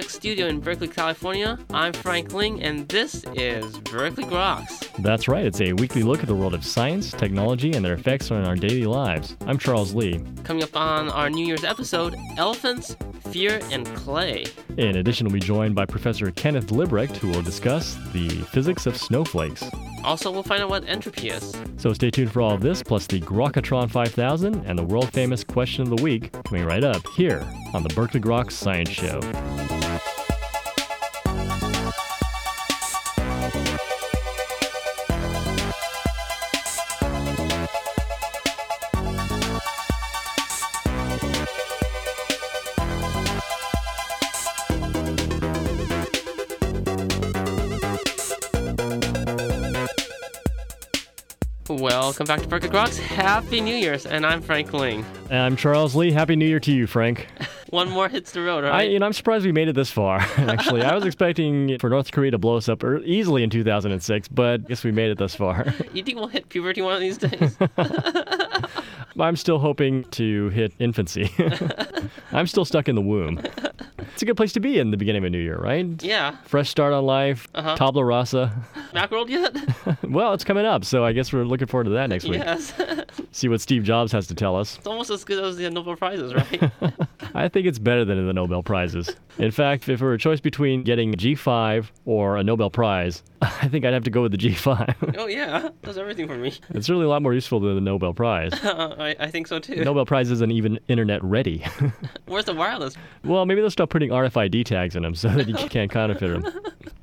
KLX studio in Berkeley, California. I'm Frank Ling, and this is Berkeley Groks. That's right, it's a weekly look at the world of science, technology, and their effects on our daily lives. I'm Charles Lee. Coming up on our New Year's episode elephants, fear, and clay. In addition, we'll be joined by Professor Kenneth Libbrecht, who will discuss the physics of snowflakes. Also, we'll find out what entropy is. So stay tuned for all of this, plus the Grokatron 5000 and the world famous question of the week coming right up here on the Berkeley Grok Science Show. Welcome back to Berkeley Groks. Happy New Year's, and I'm Frank Ling. And I'm Charles Lee. Happy New Year to you, Frank. One more hits the road, I, right? you know, I'm surprised we made it this far. Actually, I was expecting for North Korea to blow us up er, easily in 2006, but I guess we made it this far. you think we'll hit puberty one of these days? I'm still hoping to hit infancy. I'm still stuck in the womb. It's a good place to be in the beginning of a new year, right? yeah. Fresh start on life, Uh-huh. tabla rasa. Macworld yet? Well, it's coming up, so I guess we're looking forward to that next week. yes. See what Steve Jobs has to tell us. it's almost as good as the Nobel Prizes, right? I think it's better than the Nobel Prizes. In fact, if it were a choice between getting a G5 or a Nobel Prize, I think I'd have to go with the G5. oh, yeah. Does everything for me. it's really a lot more useful than the Nobel Prize. I, I think so too. Nobel Prize isn't even internet ready. Where's the wireless? well, maybe they'll stop putting RFID tags in them so that you can't counterfeit them.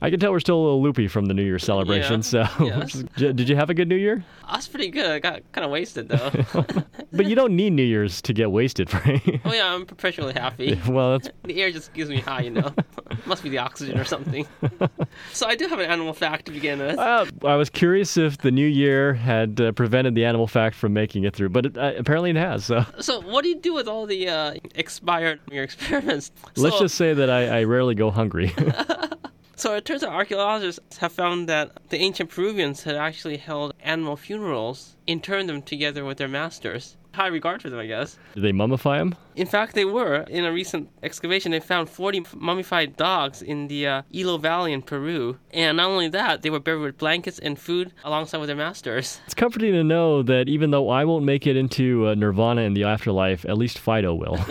I can tell we're still a little loopy from the New Year celebration. Yeah. So, Yes. Did you have a good New Year? I was pretty good. I got kind of wasted though. But you don't need New Year's to get wasted, right? oh yeah, I'm perpetually happy. well, that's The air just gives me high, you know. Must be the oxygen or something. so I do have an animal fact to begin with. Uh, I was curious if the new year had uh, prevented the animal fact from making it through, but it, uh, apparently it has. So So what do you do with all the uh, expired your experiments? let's So- just say that I, I rarely go hungry. So it turns out archaeologists have found that the ancient Peruvians had actually held animal funerals, interned them together with their masters. High regard for them, I guess. Did they mummify them? In fact, they were. In a recent excavation, they found 40 mummified dogs in the uh, Ilo Valley in Peru. And not only that, they were buried with blankets and food alongside with their masters. It's comforting to know that even though I won't make it into uh, nirvana in the afterlife, at least Fido will.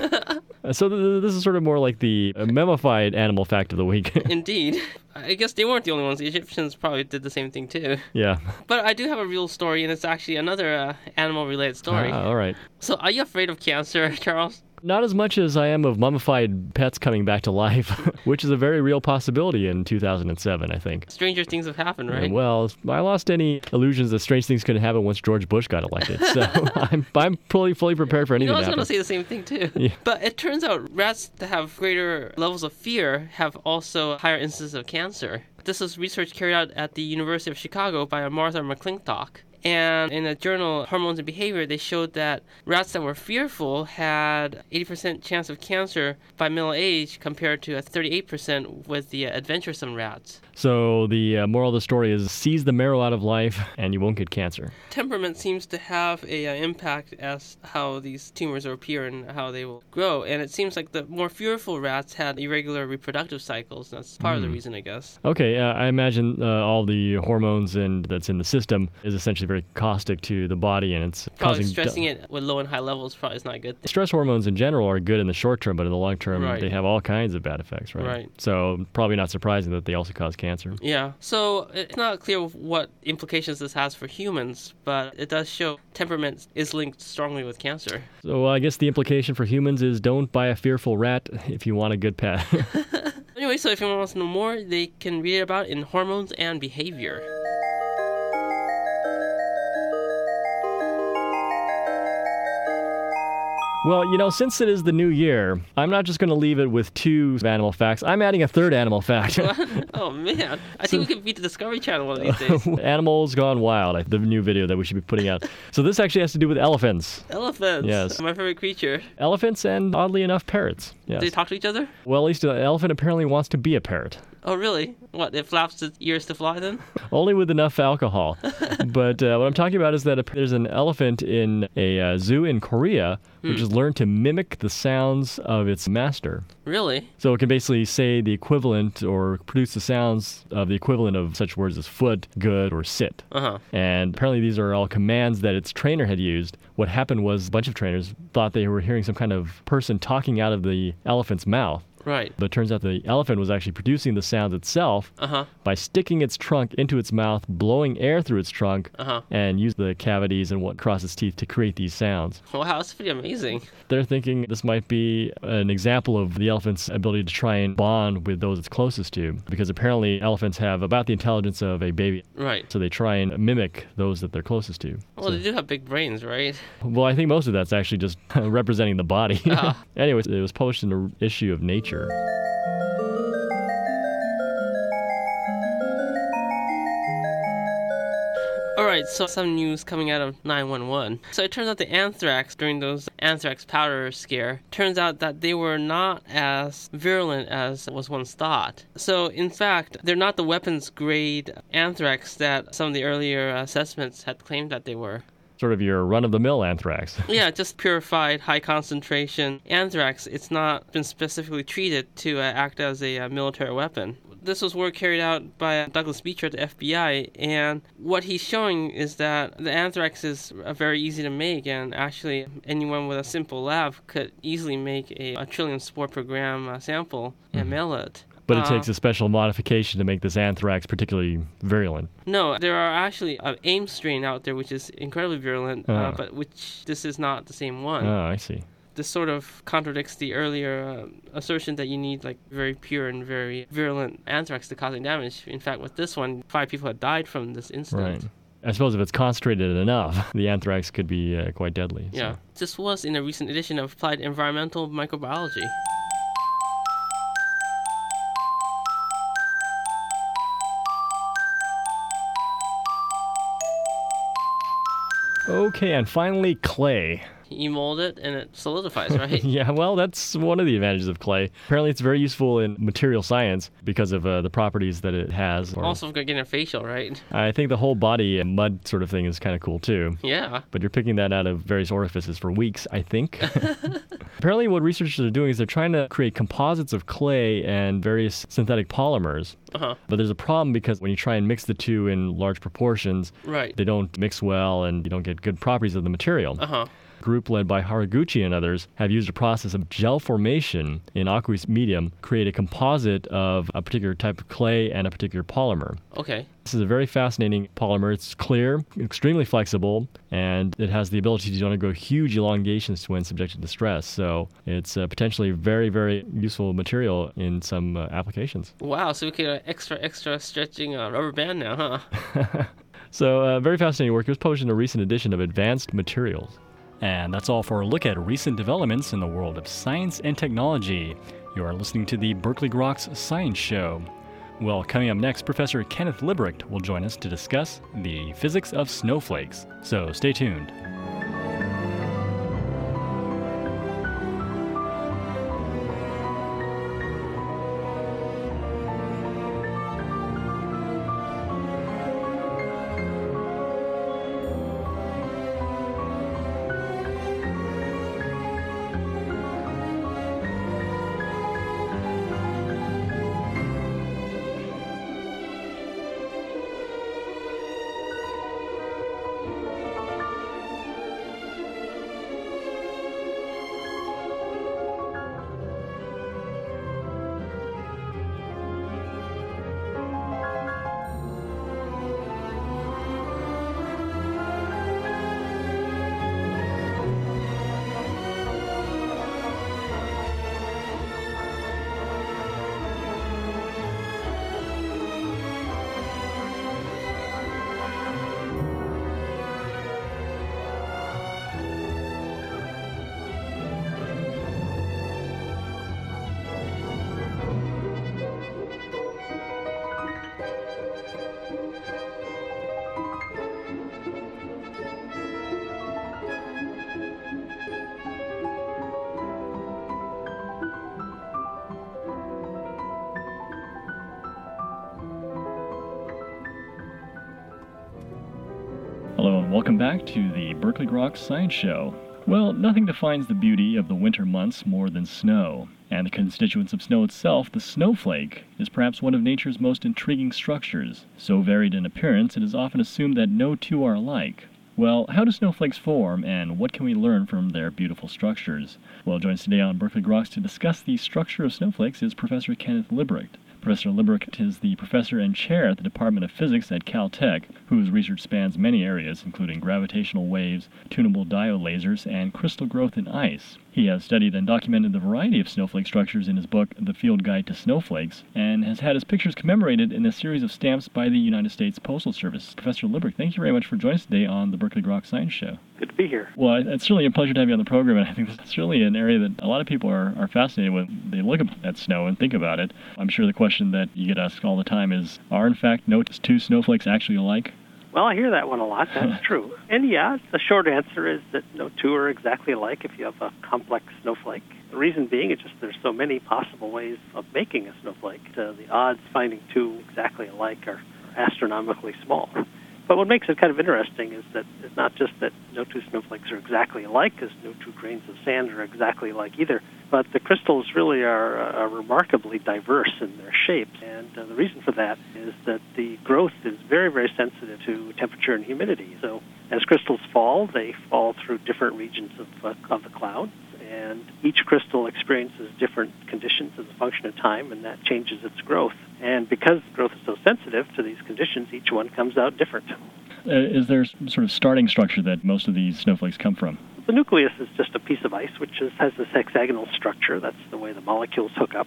So th- th- this is sort of more like the uh, mummified animal fact of the week. Indeed. I guess they weren't the only ones. The Egyptians probably did the same thing too. yeah. But I do have a real story, and it's actually another uh, animal related story. Ah, all right. So, are you afraid of cancer, Charles? Not as much as I am of mummified pets coming back to life, which is a very real possibility in 2007, I think. Stranger things have happened, right? And well, I lost any illusions that strange things could happen once George Bush got elected. So I'm, I'm fully, fully prepared for You anything know, I was going to say the same thing too. Yeah. But it turns out rats that have greater levels of fear have also higher instances of cancer. This was research carried out at the University of Chicago by Martha McClintock. And in the journal Hormones and Behavior, they showed that rats that were fearful had 80% chance of cancer by middle age compared to a 38% with the adventuresome rats. So the uh, moral of the story is seize the marrow out of life and you won't get cancer. temperament seems to have a uh, impact as how these tumors will appear and how they will grow. And it seems like the more fearful rats had irregular reproductive cycles. That's part of the reason, I guess. Okay, uh, I imagine uh, all the hormones and that's in the system is essentially very caustic to the body and it's Probably causing stressing it with low and high levels probably is not a good thing. Stress hormones in general are good in the short term, but in the long term, Right. they have all kinds of bad effects, right? Right. So probably not surprising that they also cause cancer. Yeah. So it's not clear what implications this has for humans, but it does show temperament is linked strongly with cancer. So uh, I guess the implication for humans is don't buy a fearful rat if you want a good pet. Anyway, so if anyone wants to know more, they can read about it in Hormones and Behavior. Well, you know, since it is the new year, I'm not just going to leave it with two animal facts. I'm adding a third animal fact. oh man, I think we could beat the Discovery Channel one of these days. Animals Gone Wild, the new video that we should be putting out. So this actually has to do with elephants. Elephants. Yes. My favorite creature. Elephants and oddly enough, parrots. Yes. Do they talk to each other? Well, at least an elephant apparently wants to be a parrot. Oh, really? What? It flaps its ears to fly then? Only with enough alcohol. but uh, what I'm talking about is that a, there's an elephant in a uh, zoo in Korea which has learned to mimic the sounds of its master. Really? So it can basically say the equivalent or produce the sounds of the equivalent of such words as foot, good, or sit. Uh huh. And apparently, these are all commands that its trainer had used. What happened was a bunch of trainers thought they were hearing some kind of person talking out of the elephant's mouth. Right. But it turns out the elephant was actually producing the sounds itself Uh huh. by sticking its trunk into its mouth, blowing air through its trunk, Uh huh. and use the cavities and what across its teeth to create these sounds. Wow, that's pretty amazing. They're thinking this might be an example of the elephant's ability to try and bond with those it's closest to, because apparently elephants have about the intelligence of a baby. Right. So they try and mimic those that they're closest to. Well, they do have big brains, right? Well, I think most of that's actually just representing the body. Ah. Anyways, it was published in an issue of Nature. All right, so some news coming out of 911. So it turns out the anthrax during those anthrax powder scare turns out that they were not as virulent as was once thought. So in fact, they're not the weapons grade anthrax that some of the earlier uh, assessments had claimed that they were. Sort of your run of the mill anthrax. Yeah, just purified, high concentration anthrax. It's not been specifically treated to uh, act as a uh, military weapon. This was work carried out by uh, Douglas Beecher at the FBI, and what he's showing is that the anthrax is uh, very easy to make, and actually anyone with a simple lab could easily make a, a trillion spore per gram uh, sample and mail it. But it Uh, takes a special modification to make this anthrax particularly virulent. No, there are actually an Ames strain out there which is incredibly virulent, uh, Ah. but which this is not the same one. Oh, I see. this sort of contradicts the earlier uh, assertion that you need like very pure and very virulent anthrax to causing damage. In fact, with this one, five people had died from this incident. Right. I suppose if it's concentrated enough, the anthrax could be uh, quite deadly. so. Yeah. This was in a recent edition of Applied Environmental Microbiology. Okay, and finally, clay. You mold it and it solidifies, right? Yeah, well, that's one of the advantages of clay. Apparently, it's very useful in material science because of uh, the properties that it has. or- also, getting a facial, right? I think the whole body and mud sort of thing is kind of cool too. Yeah. But you're picking that out of various orifices for weeks, I think. Apparently, what researchers are doing is they're trying to create composites of clay and various synthetic polymers. Uh huh. But there's a problem because when you try and mix the two in large proportions, Right. they don't mix well and you don't get good properties of the material. Uh huh. A group led by Haraguchi and others have used a process of gel formation in aqueous medium create a composite of a particular type of clay and a particular polymer. Okay. This is a very fascinating polymer. It's clear, extremely flexible, and it has the ability to undergo huge elongations when subjected to stress. So it's uh, potentially very, very useful material in some uh, applications. Wow. So we could uh, extra, extra stretching uh, rubber band now, huh? So uh, very fascinating work. It was published in a recent edition of Advanced Materials. And that's all for a look at recent developments in the world of science and technology. You are listening to the Berkeley Groks Science Show. Well, coming up next, Professor Kenneth Libbrecht will join us to discuss the physics of snowflakes. So stay tuned. Hello, and welcome back to the Berkeley Groks Science Show. Well, nothing defines the beauty of the winter months more than snow. And the constituents of snow itself, the snowflake, is perhaps one of nature's most intriguing structures. So varied in appearance, it is often assumed that no two are alike. Well, how do snowflakes form, and what can we learn from their beautiful structures? Well, joins today on Berkeley Groks to discuss the structure of snowflakes is Professor Kenneth Libbrecht. Professor Libbrecht is the professor and chair at the Department of Physics at Caltech, whose research spans many areas, including gravitational waves, tunable diode lasers, and crystal growth in ice. He has studied and documented the variety of snowflake structures in his book, The Field Guide to Snowflakes, and has had his pictures commemorated in a series of stamps by the United States Postal Service. Professor Libbrecht, thank you very much for joining us today on the Berkeley Groks Science Show. Good to be here. Well, it's certainly a pleasure to have you on the program, and I think it's really an area that a lot of people are, are fascinated with. They look at snow and think about it. I'm sure the question that you get asked all the time is, are in fact no two snowflakes actually alike? Well, I hear that one a lot. That's true. And yeah, the short answer is that no two are exactly alike if you have a complex snowflake. The reason being is just there's so many possible ways of making a snowflake. Uh, the odds finding two exactly alike are astronomically small. But what makes it kind of interesting is that it's not just that no two snowflakes are exactly alike, because no two grains of sand are exactly alike either, but the crystals really are, uh, remarkably diverse in their shapes. And uh, the reason for that is that the growth is very, very sensitive to temperature and humidity. So as crystals fall, they fall through different regions of, uh, of the cloud. And each crystal experiences different conditions as a function of time, and that changes its growth. And because growth is so sensitive to these conditions, each one comes out different. Uh, is there sort of starting structure that most of these snowflakes come from? The nucleus is just a piece of ice which is, has this hexagonal structure. That's the way the molecules hook up.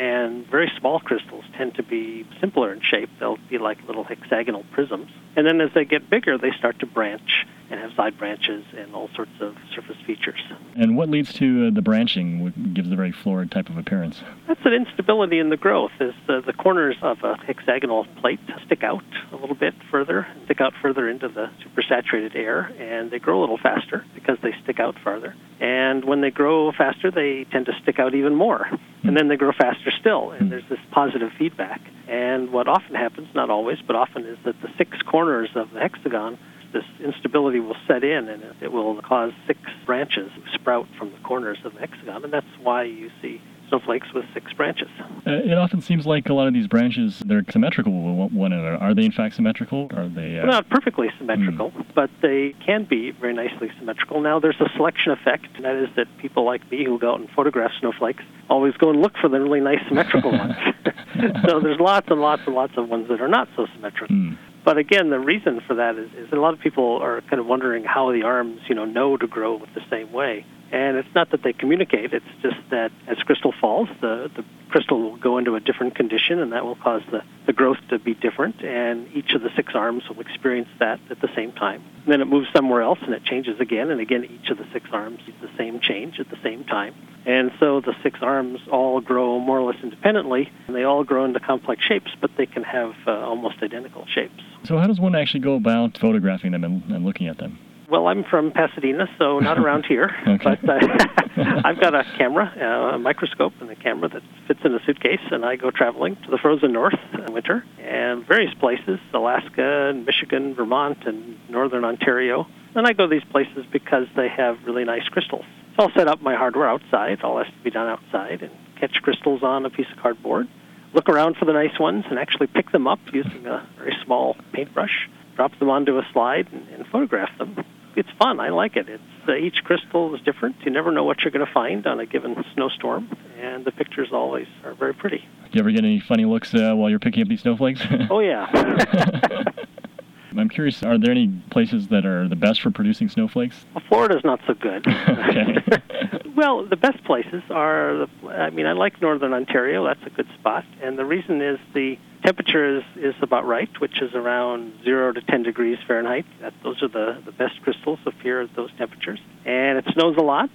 And very small crystals tend to be simpler in shape. They'll be like little hexagonal prisms. And then as they get bigger, they start to branch and have side branches and all sorts of surface features. And what leads to uh, the branching, what gives a very florid type of appearance? That's an instability in the growth. Is the, the corners of a hexagonal plate stick out a little bit further, stick out further into the supersaturated air, and they grow a little faster because they stick out farther. And when they grow faster, they tend to stick out even more. Hmm. And then they grow faster still, and hmm. there's this positive feedback. And what often happens, not always, but often, is that the six corners of the hexagon this instability will set in and it will cause six branches to sprout from the corners of the hexagon, and that's why you see snowflakes with six branches. Uh, it often seems like a lot of these branches they're symmetrical with one another. Are they in fact symmetrical? Are they uh... not perfectly symmetrical, mm. but they can be very nicely symmetrical. Now there's a selection effect, and that is that people like me who go out and photograph snowflakes always go and look for the really nice symmetrical ones. so there's lots and lots and lots of ones that are not so symmetrical. Mm. But again, the reason for that is, is that a lot of people are kind of wondering how the arms, you know, know to grow the same way. And it's not that they communicate, it's just that as crystal falls, the, the crystal will go into a different condition, and that will cause the, the growth to be different, and each of the six arms will experience that at the same time. And then it moves somewhere else, and it changes again, and again, each of the six arms sees the same change at the same time. And so the six arms all grow more or less independently, and they all grow into complex shapes, but they can have uh, almost identical shapes. So, how does one actually go about photographing them and, and looking at them? Well, I'm from Pasadena, so not around here. okay. But uh, I've got a camera, uh, a microscope, and a camera that fits in a suitcase, and I go traveling to the frozen north in winter and various places Alaska, and Michigan, Vermont, and northern Ontario. And I go to these places because they have really nice crystals. So I'll set up my hardware outside. All has to be done outside and catch crystals on a piece of cardboard. Look around for the nice ones and actually pick them up using a very small paintbrush. Drop them onto a slide and, and photograph them it's fun. I like it. It's uh, each crystal is different. You never know what you're going to find on a given snowstorm, and the pictures always are very pretty. Do you ever get any funny looks uh, while you're picking up these snowflakes? oh yeah. I'm curious, are there any places that are the best for producing snowflakes? Well, Florida's not so good. well, the best places are, the, I mean, I like northern Ontario. That's a good spot. And the reason is the temperature is, is about right, which is around 0 to 10 degrees Fahrenheit. That, those are the, the best crystals appear at those temperatures. And it snows a lot.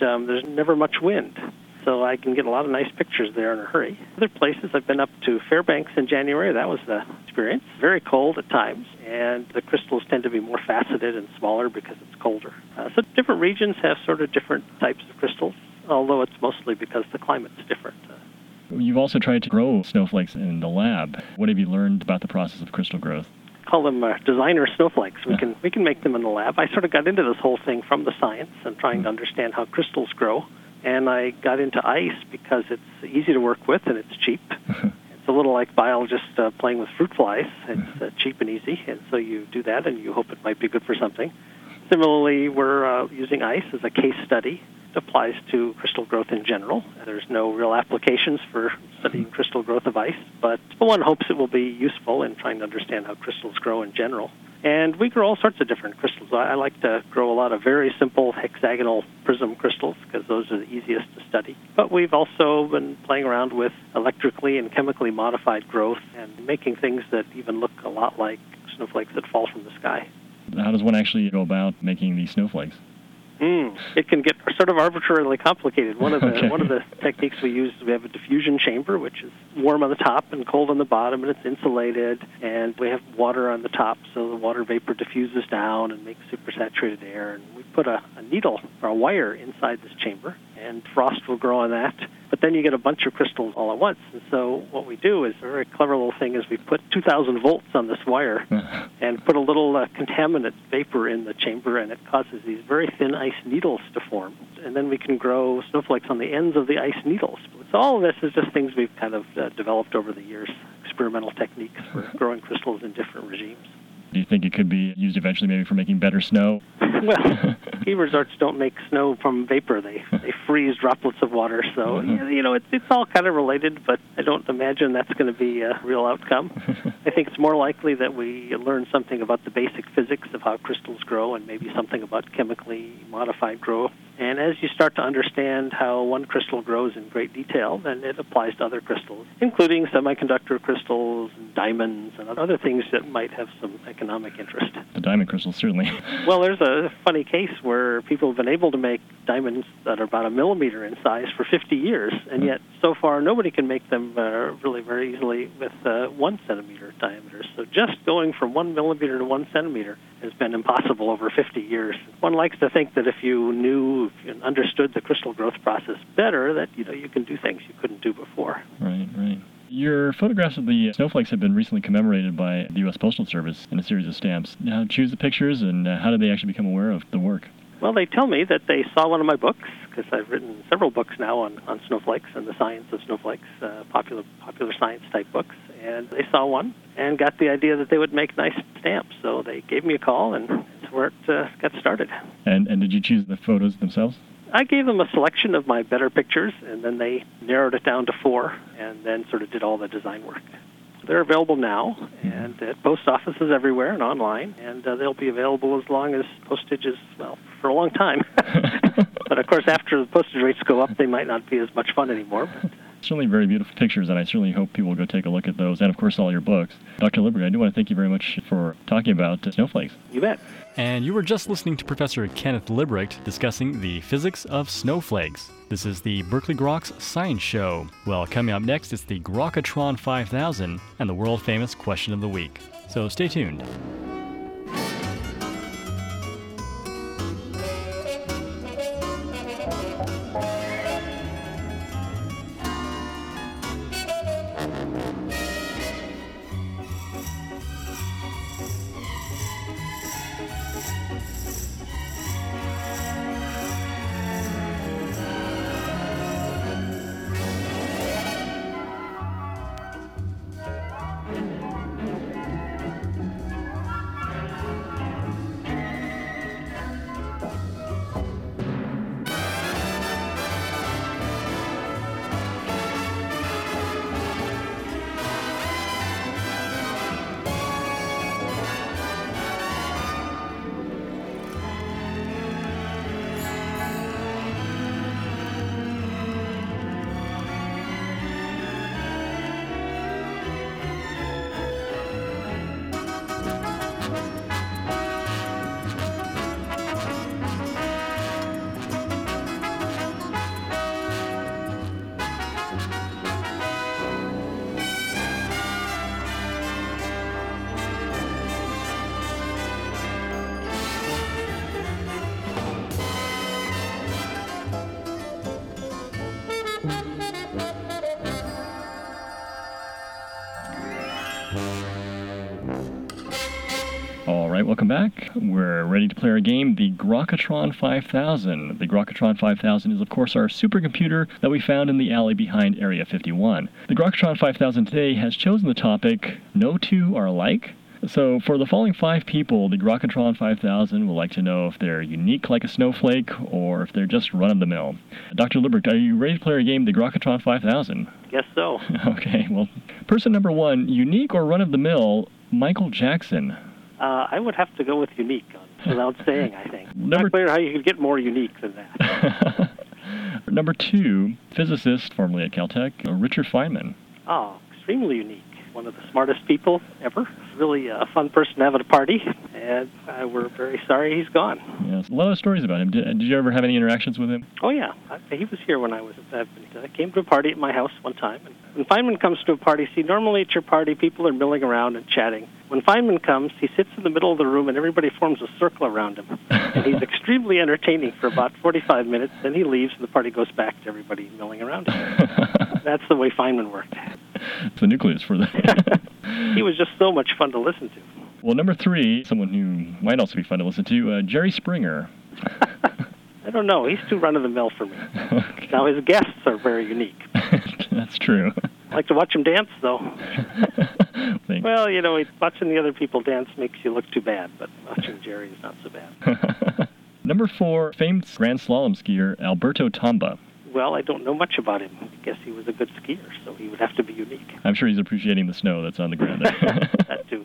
Um, there's never much wind so I can get a lot of nice pictures there in a hurry. Other places, I've been up to Fairbanks in January. That was the experience. Very cold at times, and the crystals tend to be more faceted and smaller because it's colder. Uh, so different regions have sort of different types of crystals, although it's mostly because the climate's different. You've also tried to grow snowflakes in the lab. What have you learned about the process of crystal growth? call them uh, designer snowflakes. We can we can make them in the lab. I sort of got into this whole thing from the science and trying to understand how crystals grow. And I got into ice because it's easy to work with and it's cheap. it's a little like biologists uh, playing with fruit flies. It's uh, cheap and easy, and so you do that, and you hope it might be good for something. Similarly, we're uh, using ice as a case study. It applies to crystal growth in general. There's no real applications for studying crystal growth of ice, but one hopes it will be useful in trying to understand how crystals grow in general. And we grow all sorts of different crystals. I like to grow a lot of very simple hexagonal prism crystals because those are the easiest to study. But we've also been playing around with electrically and chemically modified growth and making things that even look a lot like snowflakes that fall from the sky. How does one actually go about making these snowflakes? Mm, it can get sort of arbitrarily complicated. One of the okay. one of the techniques we use is we have a diffusion chamber, which is warm on the top and cold on the bottom, and it's insulated. And we have water on the top, so the water vapor diffuses down and makes supersaturated air. And we put a, a needle or a wire inside this chamber, and frost will grow on that. But then you get a bunch of crystals all at once. And so what we do is a very clever little thing is we put 2,000 volts on this wire and put a little uh, contaminant vapor in the chamber, and it causes these very thin ice needles to form. And then we can grow snowflakes on the ends of the ice needles. So all of this is just things we've kind of uh, developed over the years, experimental techniques for growing crystals in different regimes. Do you think it could be used eventually maybe for making better snow? well, ski resorts don't make snow from vapor; they they freeze droplets of water. So Mhm. you know, it's it's all kind of related, but I don't imagine that's going to be a real outcome. I think it's more likely that we learn something about the basic physics of how crystals grow, and maybe something about chemically modified growth. And as you start to understand how one crystal grows in great detail, then it applies to other crystals, including semiconductor crystals, and diamonds, and other things that might have some economic interest. the diamond crystals, certainly. Well, there's a funny case where people have been able to make diamonds that are about a millimeter in size for 50 years, and yet so far nobody can make them uh, really very easily with uh, one centimeter diameter. So just going from one millimeter to one centimeter has been impossible over 50 years. One likes to think that if you knew and understood the crystal growth process better, that you know you can do things you couldn't do before. Right, right. Your photographs of the snowflakes have been recently commemorated by the U.S. Postal Service in a series of stamps. Now, choose the pictures, and uh, how did they actually become aware of the work? Well, they tell me that they saw one of my books because I've written several books now on, on snowflakes and the science of snowflakes, uh, popular popular science type books, and they saw one and got the idea that they would make nice stamps. So they gave me a call, and that's where it uh, got started. And and did you choose the photos themselves? I gave them a selection of my better pictures, and then they narrowed it down to four, and then sort of did all the design work. They're available now, and at post offices everywhere and online, and uh, they'll be available as long as postage is, well, for a long time. but of course, after the postage rates go up, they might not be as much fun anymore. But Certainly very beautiful pictures, and I certainly hope people will go take a look at those, and of course all your books. Dr. Lippert, I do want to thank you very much for talking about snowflakes. you bet. And you were just listening to Professor Kenneth Libbrecht discussing the physics of snowflakes. This is the Berkeley Groks Science Show. Well, coming up next is the Grokatron 5000 and the world famous question of the week. So stay tuned. Welcome back. We're ready to play our game, the Grokatron 5000. The Grokatron 5000 is, of course, our supercomputer that we found in the alley behind Area 51. The Grokatron 5000 today has chosen the topic No Two Are Alike. So, for the following five people, the Grokatron 5000 would like to know if they're unique like a snowflake or if they're just run of the mill. Dr. Libbrecht, are you ready to play our game, the Grokatron 5000? Guess so. Okay, well, person number one, unique or run of the mill, Michael Jackson. Uh, I would have to go with unique without saying, I think. Number- Not clear how you could get more unique than that. Number two, physicist formerly at Caltech, uh, Richard Feynman. Oh, extremely unique. One of the smartest people ever. Really a fun person to have at a party, and uh, we're very sorry he's gone. Yes, a lot of stories about him. Did, did you ever have any interactions with him? Oh yeah, I, he was here when I was. at I came to a party at my house one time, and when Feynman comes to a party, see, normally at your party people are milling around and chatting. When Feynman comes, he sits in the middle of the room, and everybody forms a circle around him, and he's extremely entertaining for about 45 minutes. Then he leaves, and the party goes back to everybody milling around him. That's the way Feynman worked. it's the nucleus for that. He was just so much fun to listen to. well, number three, someone who might also be fun to listen to, uh, Jerry Springer. I don't know. He's too run of the mill for me. Okay. Now his guests are very unique. That's true. I like to watch him dance, though. Well, you know, watching the other people dance makes you look too bad, but watching Jerry is not so bad. Number four, famed Grand Slalom skier Alberto Tomba. Well, I don't know much about him. I guess he was a good skier, so he would have to be unique. I'm sure he's appreciating the snow that's on the ground there. That too.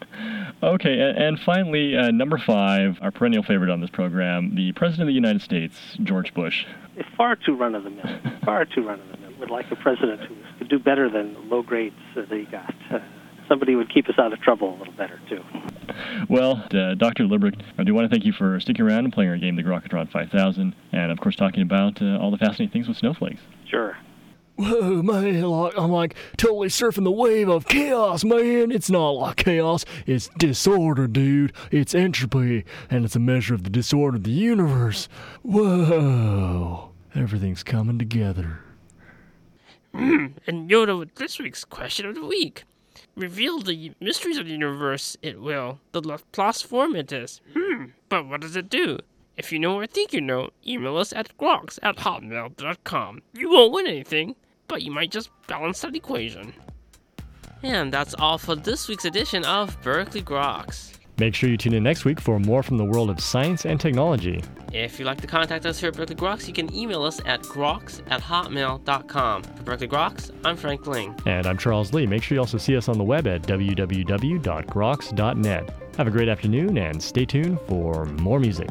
okay, and, and finally, uh, number five, our perennial favorite on this program, the President of the United States, George Bush. It's far too run of the mill. Far too run of the mill. Would like a president who could do better than the low grades that he got. Uh, somebody would keep us out of trouble a little better too. Well, uh, Dr. Libbrecht, I do want to thank you for sticking around and playing our game, the Grokatron 5000, and of course talking about uh, all the fascinating things with snowflakes. Sure. Whoa, man, like, I'm like totally surfing the wave of chaos, man. It's not like chaos, it's disorder, dude. It's entropy, and it's a measure of the disorder of the universe. Whoa, everything's coming together. And Yoda with this week's question of the week. Reveal the mysteries of the universe, it will. The Laplace form it is. Hmm, but what does it do? If you know or think you know, email us at groks at hotmail.com. You won't win anything, but you might just balance that equation. And that's all for this week's edition of Berkeley Groks. Make sure you tune in next week for more from the world of science and technology. If you'd like to contact us here at Berkeley Groks, you can email us at groks at hotmail.com. For Berkeley Groks, I'm Frank Ling. And I'm Charles Lee. Make sure you also see us on the web at www.groks.net. Have a great afternoon and stay tuned for more music.